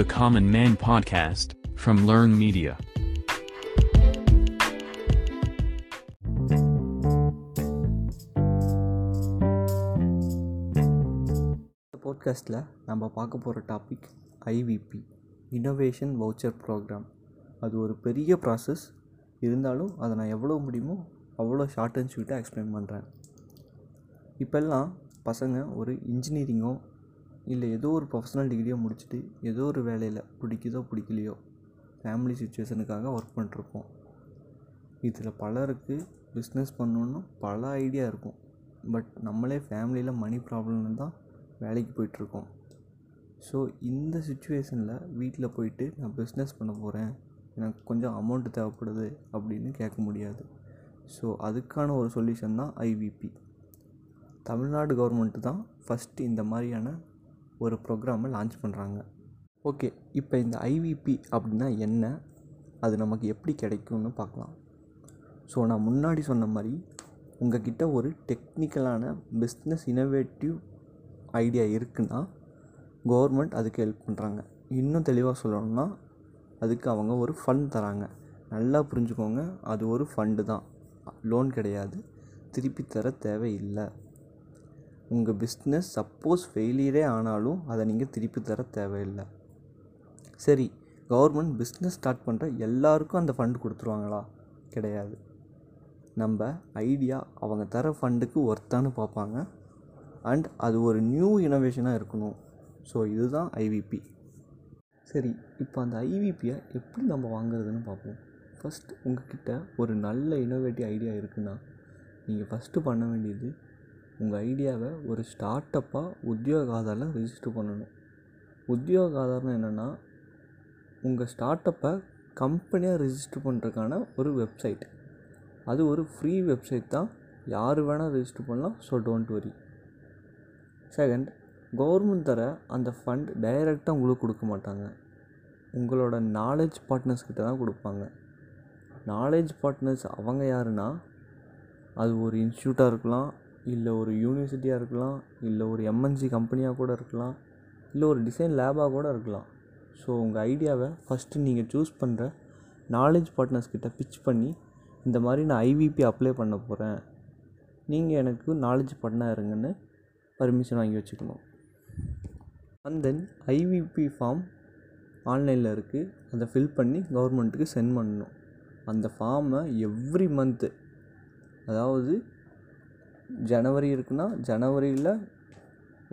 the Common Man podcast from Learn Media. இந்த போட்காஸ்ட்டில் நம்ம பார்க்க போகிற topic IVP innovation voucher programme அது ஒரு பெரிய ப்ராசஸ் இருந்தாலும் அதை நான் எவ்வளோ முடியுமோ அவ்வளோ ஷார்ட் அண்ட் ஸ்வீட்டாக எக்ஸ்பிளைன் பண்ணுறேன் இப்போல்லாம் பசங்க ஒரு இன்ஜினியரிங்கோ இல்லை ஏதோ ஒரு ப்ரொஃபஷனல் டிகிரியோ முடிச்சுட்டு ஏதோ ஒரு வேலையில் பிடிக்குதோ பிடிக்கலையோ ஃபேமிலி சுச்சுவேஷனுக்காக ஒர்க் பண்ணிட்ருப்போம் இதில் பலருக்கு பிஸ்னஸ் பண்ணணுன்னு பல ஐடியா இருக்கும். பட் நம்மளே ஃபேமிலியில் மணி ப்ராப்ளம்னு தான் வேலைக்கு போயிட்டுருக்கோம். ஸோ இந்த சுச்சுவேஷனில் வீட்டில் போயிட்டு நான் பிஸ்னஸ் பண்ண போகிறேன் எனக்கு கொஞ்சம் அமௌண்ட்டு தேவைப்படுது அப்படின்னு கேட்க முடியாது. ஸோ அதுக்கான ஒரு சொல்யூஷன் தான் ஐவிபி தமிழ்நாடு கவர்மெண்ட்டு தான் ஃபஸ்ட்டு இந்த மாதிரியான ஒரு ப்ரோக்ராமை லான்ச் பண்ணுறாங்க ஓகே இப்போ இந்த ஐவிபி அப்படின்னா என்ன? அது நமக்கு எப்படி கிடைக்கும்னு பார்க்கலாம். ஸோ நான் முன்னாடி சொன்ன மாதிரி உங்ககிட்ட ஒரு டெக்னிக்கலான பிஸ்னஸ் இனோவேட்டிவ் ஐடியா இருக்குன்னா கவர்மெண்ட் அதுக்கு ஹெல்ப் பண்ணுறாங்க இன்னும் தெளிவாக சொல்லணும்னா அதுக்கு அவங்க ஒரு ஃபண்ட் தராங்க. நல்லா புரிஞ்சுக்கோங்க அது ஒரு ஃபண்டு தான். லோன் கிடையாது. திருப்பி தர தேவையில்லை. உங்கள் பிஸ்னஸ் சப்போஸ் ஃபெயிலியரே ஆனாலும் அதை நீங்கள் திருப்பி தர தேவையில்லை. சரி கவர்மெண்ட் பிஸ்னஸ் ஸ்டார்ட் பண்ணுற எல்லாருக்கும் அந்த ஃபண்ட் கொடுத்துருவாங்களா? கிடையாது. நம்ம ஐடியா அவங்க தர ஃபண்டுக்கு ஒர்த்தானு பார்ப்பாங்க. அண்ட் அது ஒரு நியூ இனோவேஷனாக இருக்கணும். ஸோ இதுதான் ஐவிபி சரி இப்போ அந்த ஐவிபியை எப்படி நம்ம வாங்குறதுன்னு பார்ப்போம். ஃபஸ்ட் உங்ககிட்ட ஒரு நல்ல இனோவேட்டிவ் ஐடியா இருக்குன்னா நீங்கள் ஃபஸ்ட்டு பண்ண வேண்டியது உங்கள் ஐடியாவை ஒரு ஸ்டார்ட் அப்பாக உத்தியோக ஆதாரில் ரெஜிஸ்டர் பண்ணணும். உத்தியோக ஆதாரம் என்னென்னா உங்கள் ஸ்டார்ட் அப்பை கம்பெனியாக ரெஜிஸ்டர் பண்ணுறதுக்கான ஒரு வெப்சைட் அது ஒரு ஃப்ரீ வெப்சைட் தான். யார் வேணால் ரெஜிஸ்டர் பண்ணலாம் so don't worry second government தர அந்த ஃபண்ட் டைரெக்டாக உங்களுக்கு கொடுக்க மாட்டாங்க. உங்களோட நாலேஜ் பார்ட்னர்ஸ் கிட்ட தான் கொடுப்பாங்க. நாலேஜ் பார்ட்னர்ஸ் அவங்க யாருன்னா அது ஒரு இன்ஸ்டியூட்டாக இருக்கலாம் இல்லை ஒரு யூனிவர்சிட்டியாக இருக்கலாம் இல்லை ஒரு எம்என்சி கம்பெனியாக கூட இருக்கலாம் இல்லை ஒரு டிசைன் லேபாக கூட இருக்கலாம். ஸோ உங்கள் ஐடியாவை ஃபஸ்ட்டு நீங்கள் சூஸ் பண்ணுற நாலேஜ் பார்ட்னர்ஸ் கிட்ட பிச் பண்ணி இந்த மாதிரி நான் ஐவிபி அப்ளை பண்ண போகிறேன் நீங்கள் எனக்கு நாலேஜ் பார்ட்னர் இருங்கன்னு பர்மிஷன் வாங்கி வச்சுக்கணும். அண்ட் தென் ஐவிபி ஃபார்ம் ஆன்லைனில் இருக்குது அதை ஃபில் பண்ணி கவர்மெண்ட்டுக்கு சென்ட் பண்ணணும். அந்த ஃபார்மை எவ்ரி மந்த்து அதாவது ஜனவரி இருக்குன்னா ஜனவரியில்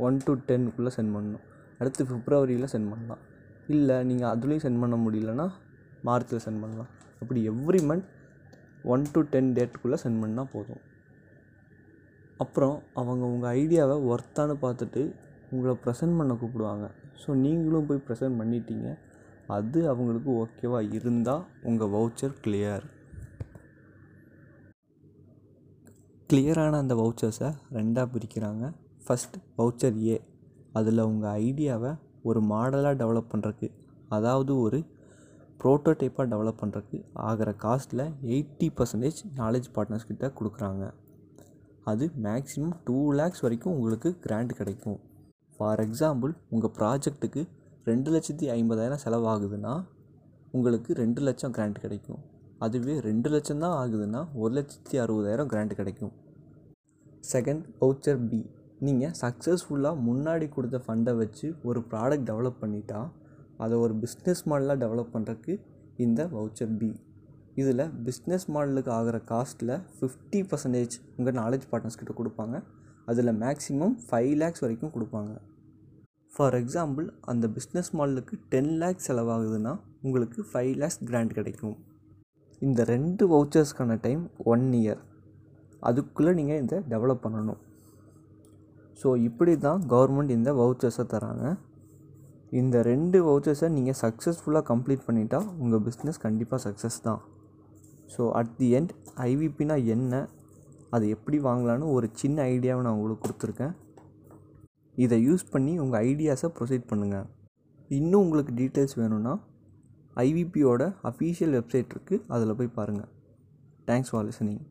ஒன் டு டென்னுக்குள்ளே சென்ட் பண்ணணும். அடுத்து பிப்ரவரியில் சென்ட் பண்ணலாம். இல்லை நீங்கள் அதுலேயும் சென்ட் பண்ண முடியலன்னா மார்ச்சில் சென்ட் பண்ணலாம். அப்படி every month one to ten டேட்டுக்குள்ளே send பண்ணால் போதும். அப்புறம் அவங்க உங்கள் ஐடியாவை ஒர்த்தானு பார்த்துட்டு உங்களை ப்ரெசென்ட் பண்ண கூப்பிடுவாங்க. ஸோ நீங்களும் போய் ப்ரெசென்ட் பண்ணிட்டீங்க. அது அவங்களுக்கு ஓகேவாக இருந்தால் உங்கள் வவுச்சர் கிளியர் கிளியரான அந்த வவுச்சர்ஸை ரெண்டாக பிரிக்கிறாங்க. ஃபஸ்ட் வவுச்சர் ஏ அதில் உங்கள் ஐடியாவை ஒரு மாடலாக டெவலப் பண்ணுறக்கு அதாவது ஒரு ப்ரோட்டோடைப்பாக டெவலப் பண்ணுறக்கு ஆகிற காஸ்ட்டில் எயிட்டி பர்சன்டேஜ் நாலேஜ் பார்ட்னர்ஸ் கிட்ட கொடுக்குறாங்க. அது மேக்ஸிமம் டூ லேக்ஸ் வரைக்கும் உங்களுக்கு கிராண்ட் கிடைக்கும். ஃபார் எக்ஸாம்பிள் உங்கள் ப்ராஜெக்ட்டுக்கு ரெண்டு லட்சத்தி ஐம்பதாயிரம் செலவாகுதுன்னா உங்களுக்கு ரெண்டு லட்சம் கிராண்ட் கிடைக்கும். அதுவே ரெண்டு லட்சம் தான் ஆகுதுன்னா ஒரு லட்சத்தி அறுபதாயிரம் கிராண்ட் கிடைக்கும். செகண்ட் வவுச்சர் பி நீங்கள் சக்ஸஸ்ஃபுல்லாக முன்னாடி கொடுத்த ஃபண்டை வச்சு ஒரு ப்ராடக்ட் டெவலப் பண்ணிட்டா அதை ஒரு பிஸ்னஸ் மாடலாக டெவலப் பண்ணுறதுக்கு இந்த வவுச்சர் பி இதில் பிஸ்னஸ் மாடலுக்கு ஆகிற காஸ்ட்டில் ஃபிஃப்டி பர்சன்டேஜ் உங்கள் நாலேஜ் பார்ட்னர்ஸ் கிட்ட கொடுப்பாங்க. அதில் மேக்ஸிமம் ஃபைவ் லேக்ஸ் வரைக்கும் கொடுப்பாங்க. ஃபார் எக்ஸாம்பிள் அந்த பிஸ்னஸ் மாடலுக்கு டென் லேக்ஸ் செலவாகுதுன்னா உங்களுக்கு ஃபைவ் லேக்ஸ் கிராண்ட் கிடைக்கும். இந்த ரெண்டு வவுச்சர்ஸ்க்கான டைம் ஒன் இயர் அதுக்குள்ளே நீங்கள் இதை டெவலப் பண்ணணும். ஸோ இப்படி தான் கவர்மெண்ட் இந்த வவுச்சர்ஸை தராங்க. இந்த ரெண்டு வவுச்சர்ஸை நீங்கள் சக்ஸஸ்ஃபுல்லாக கம்ப்ளீட் பண்ணிட்டா உங்கள் பிஸ்னஸ் கண்டிப்பாக சக்ஸஸ் தான். ஸோ அட் தி எண்ட் ஐவிபினா என்ன? அதை எப்படி வாங்கலான்னு ஒரு சின்ன ஐடியாவை நான் உங்களுக்கு கொடுத்துருக்கேன். இதை யூஸ் பண்ணி உங்கள் ஐடியாஸை ப்ரொசீட் பண்ணுங்கள் இன்னும் உங்களுக்கு டீட்டெயில்ஸ் வேணும்னா ஐவிபியோட அஃபீஷியல் வெப்சைட் இருக்குது அதில் போய் பாருங்கள் தேங்க்ஸ் ஃபார் லிசனிங்